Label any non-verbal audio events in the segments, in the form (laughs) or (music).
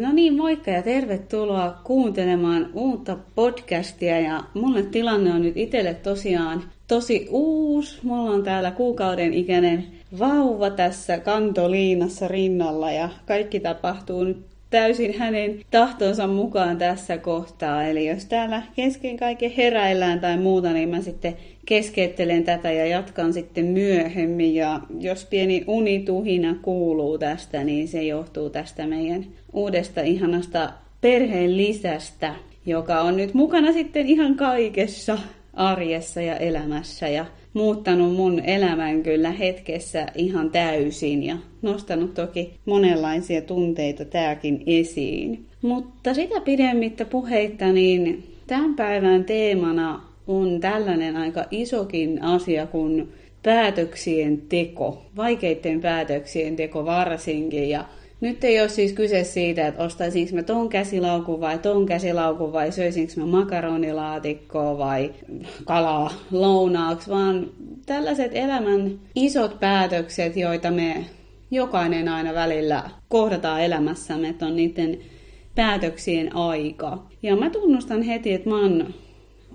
No niin, moikka ja tervetuloa kuuntelemaan uutta podcastia. Ja mulle tilanne on nyt itselle tosiaan tosi uusi. Mulla on täällä kuukauden ikäinen vauva tässä kantoliinassa rinnalla ja kaikki tapahtuu nyt täysin hänen tahtonsa mukaan tässä kohtaa. Eli jos täällä kesken kaiken heräillään tai muuta, niin mä sitten keskeyttelen tätä ja jatkan sitten myöhemmin. Ja jos pieni unituhina kuuluu tästä, niin se johtuu tästä meidän uudesta ihanasta perheen lisästä, joka on nyt mukana sitten ihan kaikessa arjessa ja elämässä ja muuttanut mun elämän kyllä hetkessä ihan täysin ja nostanut toki monenlaisia tunteita tämäkin esiin. Mutta sitä pidemmittä puheitta, niin tämän päivän teemana on tällainen aika isokin asia kuin päätöksien teko, vaikeiden päätöksien teko varsinkin. Ja nyt ei ole siis kyse siitä, että ostaisinko mä ton käsilaukun vai ton käsilaukun vai söisinkö mä makaronilaatikkoa vai kalaa lounaaksi, vaan tällaiset elämän isot päätökset, joita me jokainen aina välillä kohdataan elämässämme, että on niiden päätöksien aika. Ja mä tunnustan heti, että mä oon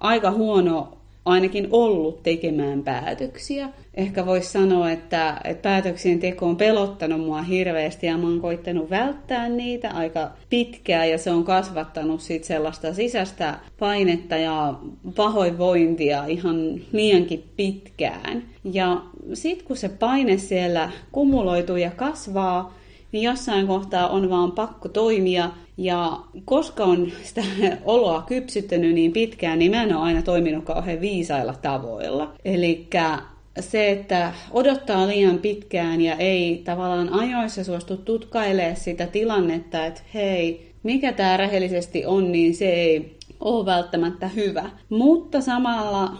aika huono ainakin ollut tekemään päätöksiä. Ehkä voisi sanoa, että, että päätöksien teko on pelottanut mua hirveästi ja mä oon koittanut välttää niitä aika pitkään ja se on kasvattanut sit sellaista sisäistä painetta ja pahoinvointia ihan liiankin pitkään. Ja sitten kun se paine siellä kumuloituu ja kasvaa, niin jossain kohtaa on vaan pakko toimia. Ja koska on sitä (laughs) oloa kypsyttänyt niin pitkään, niin mä en ole aina toiminut kauhean viisailla tavoilla. Eli se, että odottaa liian pitkään ja ei tavallaan ajoissa suostu tutkailemaan sitä tilannetta, että hei, mikä tämä rehellisesti on, niin se ei ole välttämättä hyvä. Mutta samalla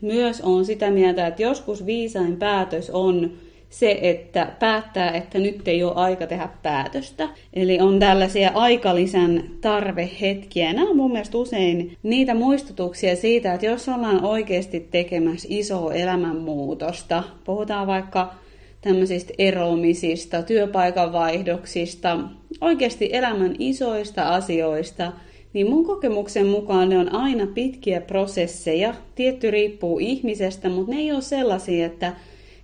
myös on sitä mieltä, että joskus viisain päätös on se, että päättää, että nyt ei ole aika tehdä päätöstä. Eli on tällaisia aikalisän tarvehetkiä. Nämä on mun mielestä usein niitä muistutuksia siitä, että jos ollaan oikeasti tekemässä isoa elämänmuutosta, puhutaan vaikka tämmöisistä eroamisista, työpaikan vaihdoksista, oikeasti elämän isoista asioista, niin mun kokemuksen mukaan ne on aina pitkiä prosesseja. Tietty riippuu ihmisestä, mutta ne ei ole sellaisia, että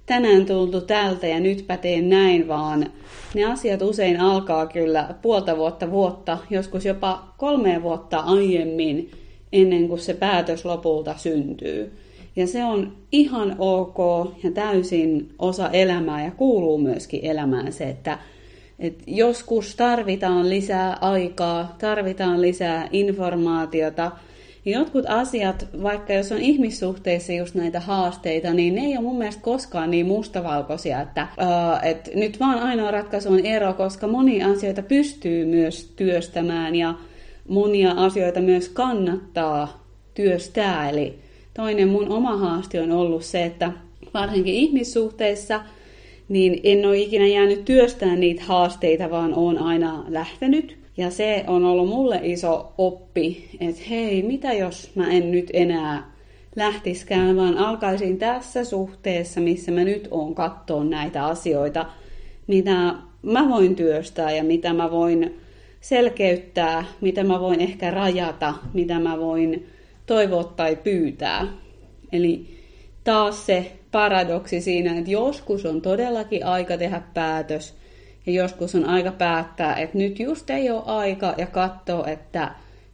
tänään tultu tältä ja nytpä teen näin, vaan ne asiat usein alkaa kyllä puolta vuotta vuotta, joskus jopa kolme vuotta aiemmin ennen kuin se päätös lopulta syntyy. Ja se on ihan ok ja täysin osa elämää ja kuuluu myöskin elämään se, että, että joskus tarvitaan lisää aikaa, tarvitaan lisää informaatiota – jotkut asiat, vaikka jos on ihmissuhteissa just näitä haasteita, niin ne ei ole mun mielestä koskaan niin mustavalkoisia, että, uh, että nyt vaan ainoa ratkaisu on ero, koska monia asioita pystyy myös työstämään ja monia asioita myös kannattaa työstää. Eli toinen mun oma haaste on ollut se, että varsinkin ihmissuhteissa niin en ole ikinä jäänyt työstämään niitä haasteita, vaan olen aina lähtenyt ja se on ollut mulle iso oppi, että hei, mitä jos mä en nyt enää lähtiskään, vaan alkaisin tässä suhteessa, missä mä nyt oon katsoa näitä asioita, mitä mä voin työstää ja mitä mä voin selkeyttää, mitä mä voin ehkä rajata, mitä mä voin toivoa tai pyytää. Eli taas se paradoksi siinä, että joskus on todellakin aika tehdä päätös, ja joskus on aika päättää, että nyt just ei ole aika ja katsoa, että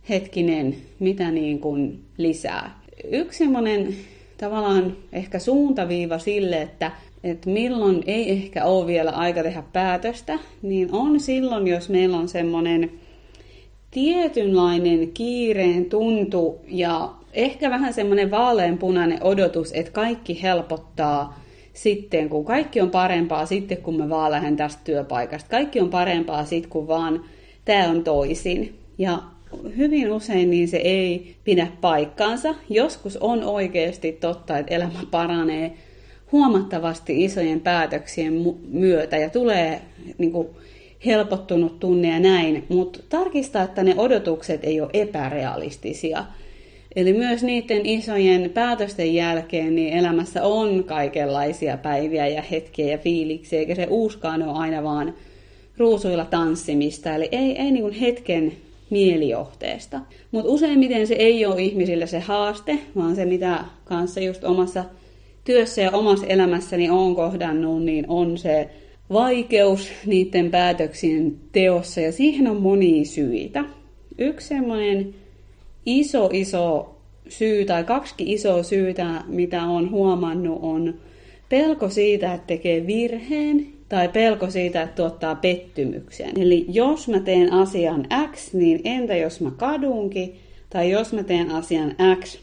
hetkinen, mitä niin kuin lisää. Yksi semmoinen tavallaan ehkä suuntaviiva sille, että, että milloin ei ehkä ole vielä aika tehdä päätöstä, niin on silloin, jos meillä on semmoinen tietynlainen kiireen tuntu ja ehkä vähän semmoinen vaaleanpunainen odotus, että kaikki helpottaa sitten, kun kaikki on parempaa sitten, kun mä vaan lähden tästä työpaikasta. Kaikki on parempaa sitten, kun vaan tämä on toisin. Ja hyvin usein niin se ei pidä paikkaansa. Joskus on oikeasti totta, että elämä paranee huomattavasti isojen päätöksien myötä ja tulee niin kuin, helpottunut tunne ja näin, mutta tarkistaa, että ne odotukset ei ole epärealistisia – Eli myös niiden isojen päätösten jälkeen niin elämässä on kaikenlaisia päiviä ja hetkiä ja fiiliksiä, eikä se uuskaan ole aina vaan ruusuilla tanssimista, eli ei, ei niin hetken mielijohteesta. Mutta useimmiten se ei ole ihmisille se haaste, vaan se mitä kanssa just omassa työssä ja omassa elämässäni on kohdannut, niin on se vaikeus niiden päätöksien teossa, ja siihen on monia syitä. Yksi semmoinen iso, iso syy tai kaksi isoa syytä, mitä on huomannut, on pelko siitä, että tekee virheen tai pelko siitä, että tuottaa pettymyksen. Eli jos mä teen asian X, niin entä jos mä kadunkin? Tai jos mä teen asian X,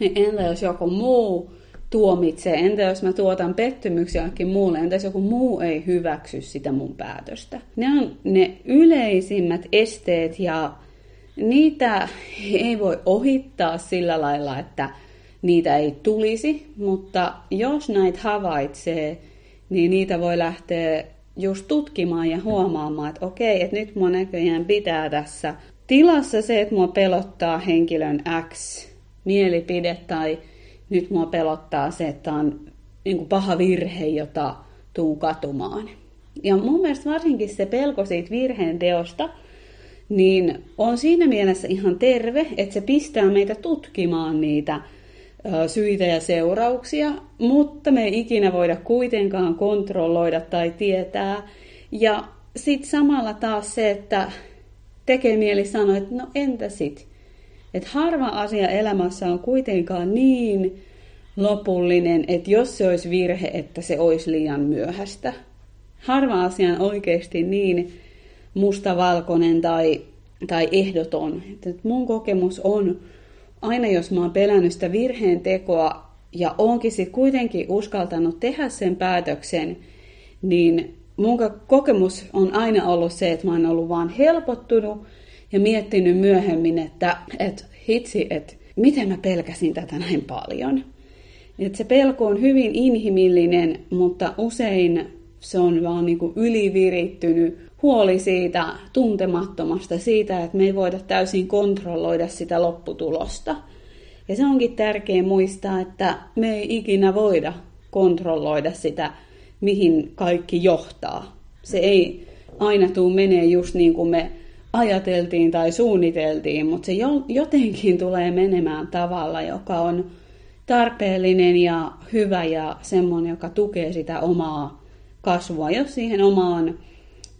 niin entä jos joku muu tuomitsee? Entä jos mä tuotan pettymyksiä jollekin muulle? Entä jos joku muu ei hyväksy sitä mun päätöstä? Ne on ne yleisimmät esteet ja niitä ei voi ohittaa sillä lailla, että niitä ei tulisi, mutta jos näitä havaitsee, niin niitä voi lähteä just tutkimaan ja huomaamaan, että okei, että nyt mua näköjään pitää tässä tilassa se, että mua pelottaa henkilön X mielipide tai nyt mua pelottaa se, että on niin paha virhe, jota tuu katumaan. Ja mun mielestä varsinkin se pelko siitä virheen teosta, niin on siinä mielessä ihan terve, että se pistää meitä tutkimaan niitä syitä ja seurauksia, mutta me ei ikinä voida kuitenkaan kontrolloida tai tietää. Ja sitten samalla taas se, että tekee mieli sanoa, että no entä sit? Että harva asia elämässä on kuitenkaan niin lopullinen, että jos se olisi virhe, että se olisi liian myöhäistä. Harva asia on oikeasti niin mustavalkoinen tai, tai ehdoton. Että mun kokemus on, aina jos mä oon pelännyt sitä virheen tekoa ja oonkin sitten kuitenkin uskaltanut tehdä sen päätöksen, niin mun kokemus on aina ollut se, että mä oon ollut vaan helpottunut ja miettinyt myöhemmin, että, että hitsi, että miten mä pelkäsin tätä näin paljon. Et se pelko on hyvin inhimillinen, mutta usein se on vaan niin kuin ylivirittynyt huoli siitä tuntemattomasta, siitä, että me ei voida täysin kontrolloida sitä lopputulosta. Ja se onkin tärkeää muistaa, että me ei ikinä voida kontrolloida sitä, mihin kaikki johtaa. Se ei aina tule menee just niin kuin me ajateltiin tai suunniteltiin, mutta se jotenkin tulee menemään tavalla, joka on tarpeellinen ja hyvä ja semmoinen, joka tukee sitä omaa kasvua, jos siihen omaan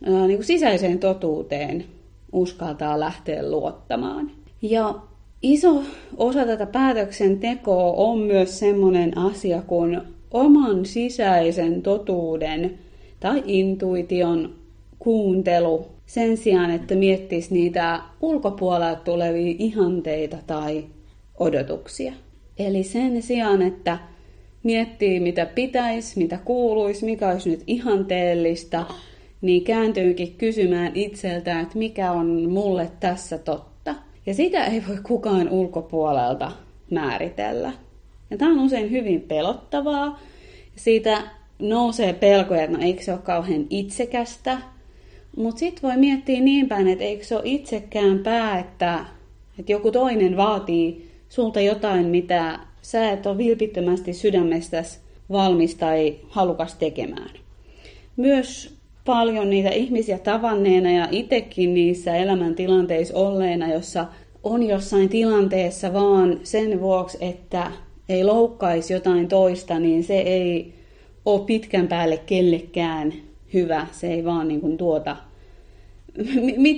niin kuin sisäiseen totuuteen uskaltaa lähteä luottamaan. Ja iso osa tätä päätöksentekoa on myös semmoinen asia kuin oman sisäisen totuuden tai intuition kuuntelu sen sijaan, että miettisi niitä ulkopuolelta tulevia ihanteita tai odotuksia. Eli sen sijaan, että miettii mitä pitäisi, mitä kuuluisi, mikä olisi nyt ihanteellista, niin kääntyykin kysymään itseltään, että mikä on mulle tässä totta. Ja sitä ei voi kukaan ulkopuolelta määritellä. Ja tämä on usein hyvin pelottavaa. Siitä nousee pelkoja, että no eikö se ole kauhean itsekästä. Mutta sitten voi miettiä niin päin, että eikö se ole itsekään pää, että, että joku toinen vaatii sulta jotain, mitä sä et ole vilpittömästi sydämestäsi valmis tai halukas tekemään. Myös paljon niitä ihmisiä tavanneena ja itsekin niissä elämäntilanteissa olleena, jossa on jossain tilanteessa vaan sen vuoksi, että ei loukkaisi jotain toista, niin se ei ole pitkän päälle kellekään hyvä. Se ei vaan niin kuin tuota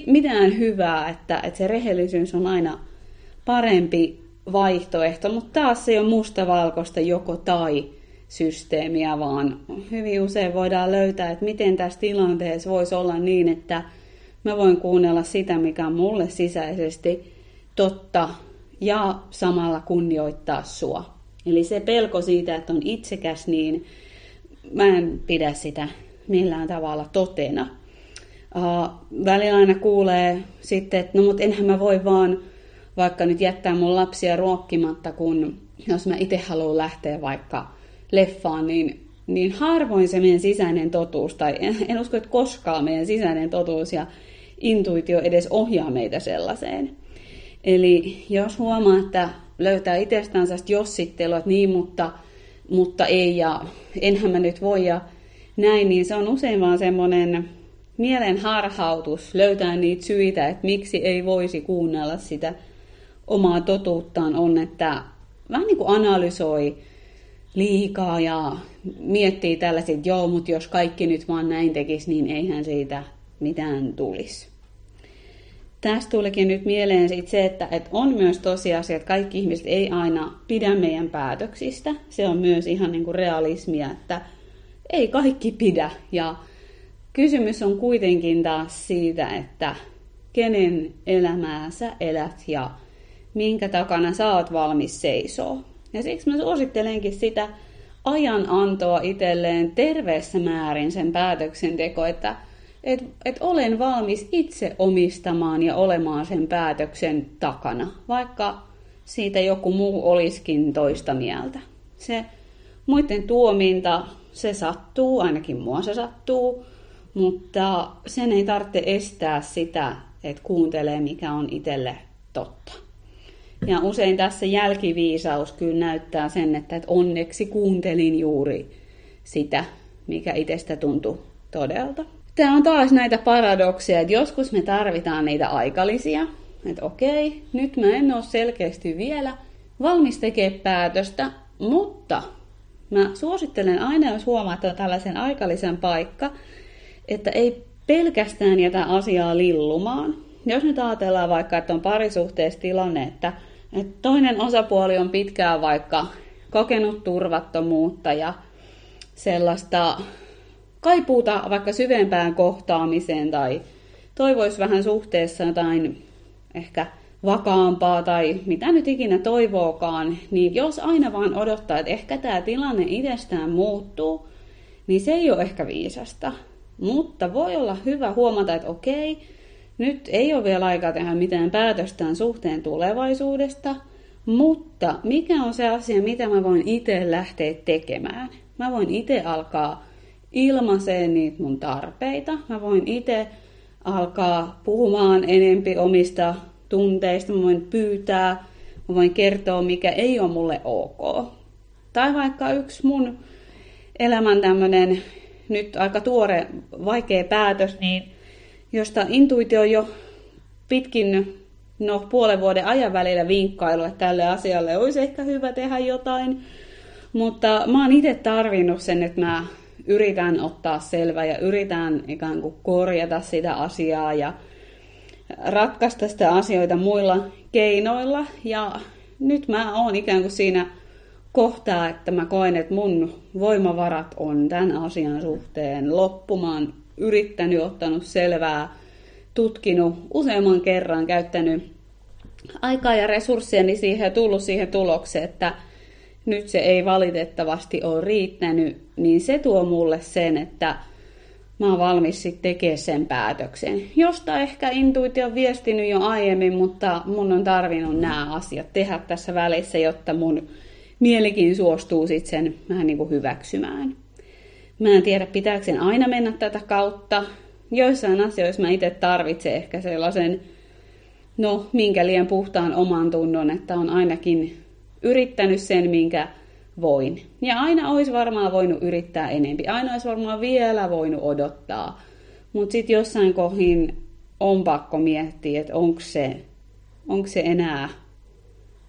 mitään hyvää, että, että se rehellisyys on aina parempi vaihtoehto, mutta taas se ole mustavalkoista joko tai systeemiä, vaan hyvin usein voidaan löytää, että miten tässä tilanteessa voisi olla niin, että mä voin kuunnella sitä, mikä on mulle sisäisesti totta ja samalla kunnioittaa sua. Eli se pelko siitä, että on itsekäs, niin mä en pidä sitä millään tavalla totena. Välillä aina kuulee sitten, että no mut enhän mä voi vaan vaikka nyt jättää mun lapsia ruokkimatta, kun jos mä itse haluan lähteä vaikka leffaan, niin, niin harvoin se meidän sisäinen totuus, tai en, en usko, että koskaan meidän sisäinen totuus ja intuitio edes ohjaa meitä sellaiseen. Eli jos huomaa, että löytää itsestään jossittelua, että niin, mutta, mutta ei ja enhän mä nyt voi ja näin, niin se on usein vaan semmoinen mielen harhautus löytää niitä syitä, että miksi ei voisi kuunnella sitä omaa totuuttaan on, että vähän niin kuin analysoi liikaa ja miettii tällaiset, että joo, mutta jos kaikki nyt vaan näin tekisi, niin eihän siitä mitään tulisi. Tästä tulikin nyt mieleen sit se, että, että on myös tosiasia, että kaikki ihmiset ei aina pidä meidän päätöksistä. Se on myös ihan niin kuin realismia, että ei kaikki pidä. Ja kysymys on kuitenkin taas siitä, että kenen elämää sä elät ja minkä takana sä oot valmis seisoo. Ja siksi mä suosittelenkin sitä ajanantoa itselleen terveessä määrin sen päätöksenteko, että et, et olen valmis itse omistamaan ja olemaan sen päätöksen takana, vaikka siitä joku muu olisikin toista mieltä. Se muiden tuominta, se sattuu, ainakin mua se sattuu, mutta sen ei tarvitse estää sitä, että kuuntelee mikä on itselle totta. Ja usein tässä jälkiviisaus kyllä näyttää sen, että onneksi kuuntelin juuri sitä, mikä itsestä tuntui todelta. Tämä on taas näitä paradokseja, että joskus me tarvitaan niitä aikalisia, että okei, nyt mä en ole selkeästi vielä valmis tekemään päätöstä, mutta mä suosittelen aina, jos huomaat, on tällaisen aikalisen paikka, että ei pelkästään jätä asiaa lillumaan. Jos nyt ajatellaan vaikka, että on parisuhteessa tilanne, että, että toinen osapuoli on pitkään vaikka kokenut turvattomuutta ja sellaista kaipuuta vaikka syvempään kohtaamiseen tai toivoisi vähän suhteessa jotain ehkä vakaampaa tai mitä nyt ikinä toivookaan, niin jos aina vaan odottaa, että ehkä tämä tilanne itsestään muuttuu, niin se ei ole ehkä viisasta. Mutta voi olla hyvä huomata, että okei, nyt ei ole vielä aikaa tehdä mitään päätöstään suhteen tulevaisuudesta, mutta mikä on se asia, mitä mä voin itse lähteä tekemään? Mä voin itse alkaa ilmaiseen niitä mun tarpeita. Mä voin itse alkaa puhumaan enempi omista tunteista, mä voin pyytää, mä voin kertoa, mikä ei ole mulle ok. Tai vaikka yksi mun elämän tämmönen nyt aika tuore, vaikea päätös, niin josta intuitio jo pitkin no, puolen vuoden ajan välillä vinkkailu, että tälle asialle olisi ehkä hyvä tehdä jotain. Mutta mä oon itse tarvinnut sen, että mä yritän ottaa selvä ja yritän ikään kuin korjata sitä asiaa ja ratkaista sitä asioita muilla keinoilla. Ja nyt mä oon ikään kuin siinä kohtaa, että mä koen, että mun voimavarat on tämän asian suhteen loppumaan yrittänyt, ottanut selvää, tutkinut useamman kerran, käyttänyt aikaa ja resursseja siihen ja tullut siihen tulokseen, että nyt se ei valitettavasti ole riittänyt, niin se tuo mulle sen, että mä oon valmis sitten tekemään sen päätöksen. Josta ehkä intuitio on viestinyt jo aiemmin, mutta mun on tarvinnut nämä asiat tehdä tässä välissä, jotta mun mielikin suostuu sitten sen vähän niin kuin hyväksymään. Mä en tiedä, pitääkö sen aina mennä tätä kautta. Joissain asioissa mä itse tarvitsen ehkä sellaisen, no minkä liian puhtaan oman tunnon, että on ainakin yrittänyt sen, minkä voin. Ja aina olisi varmaan voinut yrittää enempi. Aina olisi varmaan vielä voinut odottaa. Mutta sitten jossain kohin on pakko miettiä, että onko se, onko se enää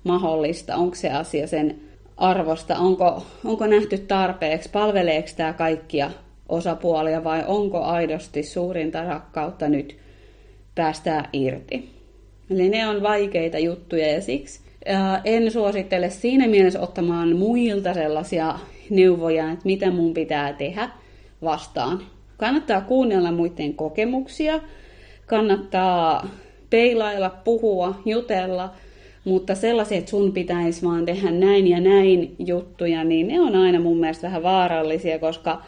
mahdollista, onko se asia sen arvosta, onko, onko nähty tarpeeksi, palveleeko tämä kaikkia osapuolia vai onko aidosti suurinta rakkautta nyt päästää irti. Eli ne on vaikeita juttuja ja siksi en suosittele siinä mielessä ottamaan muilta sellaisia neuvoja, että mitä mun pitää tehdä vastaan. Kannattaa kuunnella muiden kokemuksia, kannattaa peilailla, puhua, jutella, mutta sellaiset, että sun pitäisi vaan tehdä näin ja näin juttuja, niin ne on aina mun mielestä vähän vaarallisia, koska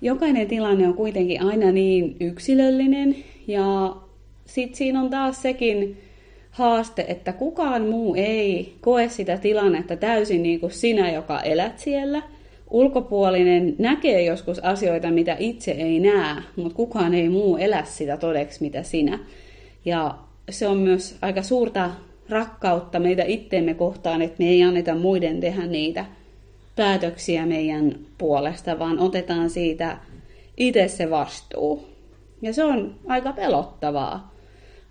jokainen tilanne on kuitenkin aina niin yksilöllinen ja sitten siinä on taas sekin, haaste, että kukaan muu ei koe sitä tilannetta täysin niin kuin sinä, joka elät siellä. Ulkopuolinen näkee joskus asioita, mitä itse ei näe, mutta kukaan ei muu elä sitä todeksi, mitä sinä. Ja se on myös aika suurta rakkautta meitä itteemme kohtaan, että me ei anneta muiden tehdä niitä päätöksiä meidän puolesta, vaan otetaan siitä itse se vastuu. Ja se on aika pelottavaa.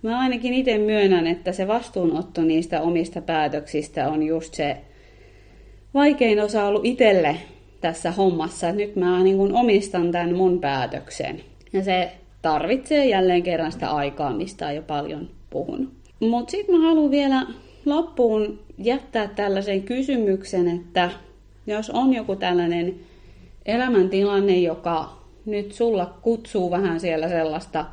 Mä ainakin itse myönnän, että se vastuunotto niistä omista päätöksistä on just se vaikein osa ollut itselle tässä hommassa. Nyt mä niin kuin omistan tämän mun päätöksen. Ja se tarvitsee jälleen kerran sitä aikaa, mistä on jo paljon puhunut. Mutta sitten mä haluan vielä loppuun jättää tällaisen kysymyksen, että jos on joku tällainen elämäntilanne, joka nyt sulla kutsuu vähän siellä sellaista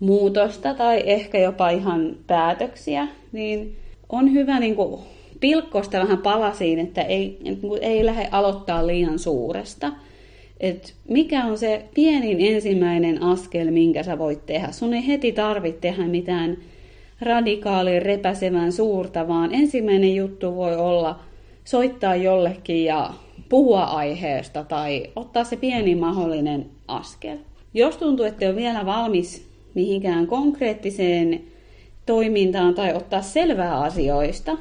muutosta tai ehkä jopa ihan päätöksiä, niin on hyvä niin kuin pilkkosta vähän palasiin, että ei, niin ei lähde aloittaa liian suuresta. Et mikä on se pienin ensimmäinen askel, minkä sä voit tehdä? Sun ei heti tarvitse tehdä mitään radikaali repäsevän suurta, vaan ensimmäinen juttu voi olla soittaa jollekin ja puhua aiheesta tai ottaa se pieni mahdollinen askel. Jos tuntuu, että ole vielä valmis mihinkään konkreettiseen toimintaan tai ottaa selvää asioista,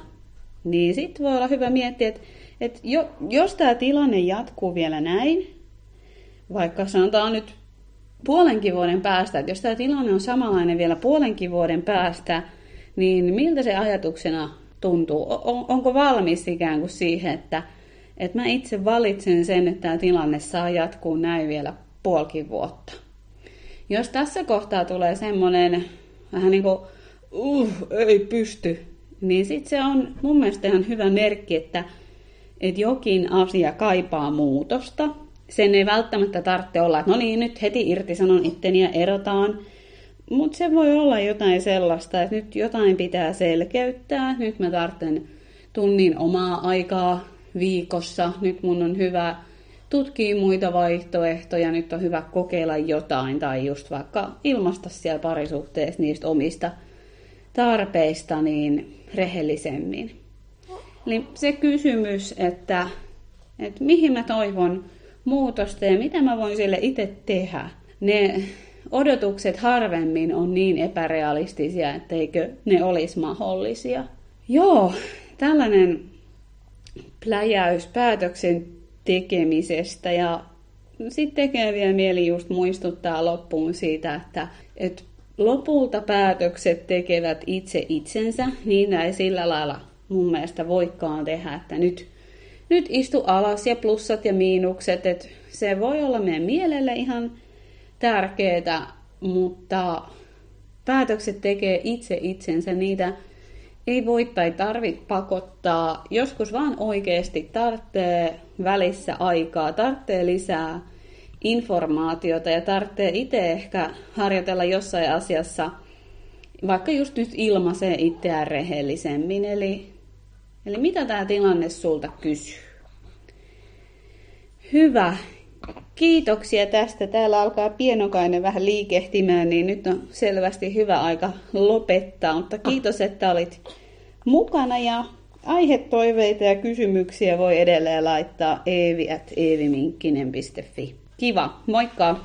niin sitten voi olla hyvä miettiä, että, että jo, jos tämä tilanne jatkuu vielä näin, vaikka sanotaan nyt puolenkin vuoden päästä, että jos tämä tilanne on samanlainen vielä puolenkin vuoden päästä, niin miltä se ajatuksena tuntuu? On, onko valmis ikään kuin siihen, että, että mä itse valitsen sen, että tämä tilanne saa jatkuu näin vielä puolikin vuotta? Jos tässä kohtaa tulee semmoinen vähän niin kuin, uh, ei pysty, niin sitten se on mun mielestä ihan hyvä merkki, että, että jokin asia kaipaa muutosta. Sen ei välttämättä tarvitse olla, että no niin, nyt heti irtisanon itteni ja erotaan. Mutta se voi olla jotain sellaista, että nyt jotain pitää selkeyttää. Nyt mä tarvitsen tunnin omaa aikaa viikossa. Nyt mun on hyvä tutkia muita vaihtoehtoja. Nyt on hyvä kokeilla jotain tai just vaikka ilmaista siellä parisuhteessa niistä omista tarpeista niin rehellisemmin. Eli se kysymys, että, että mihin mä toivon muutosta ja mitä mä voin sille itse tehdä, ne odotukset harvemmin on niin epärealistisia, etteikö ne olisi mahdollisia. Joo, tällainen pläjäys päätöksen tekemisestä ja sitten tekee vielä mieli just muistuttaa loppuun siitä, että, että lopulta päätökset tekevät itse itsensä, niin ei sillä lailla mun mielestä voikaan tehdä, että nyt, nyt istu alas ja plussat ja miinukset, että se voi olla meidän mielelle ihan tärkeää, mutta päätökset tekee itse itsensä, niitä ei voi tai tarvitse pakottaa. Joskus vaan oikeasti tarvitsee välissä aikaa, tarvitsee lisää informaatiota ja tarvitsee itse ehkä harjoitella jossain asiassa, vaikka just nyt ilmaisee itseään rehellisemmin. Eli, eli mitä tämä tilanne sulta kysyy? Hyvä. Kiitoksia tästä. Täällä alkaa pienokainen vähän liikehtimään, niin nyt on selvästi hyvä aika lopettaa. Mutta kiitos, että olit mukana ja aihetoiveita ja kysymyksiä voi edelleen laittaa eevi.eeviminkkinen.fi. Kiva, moikka!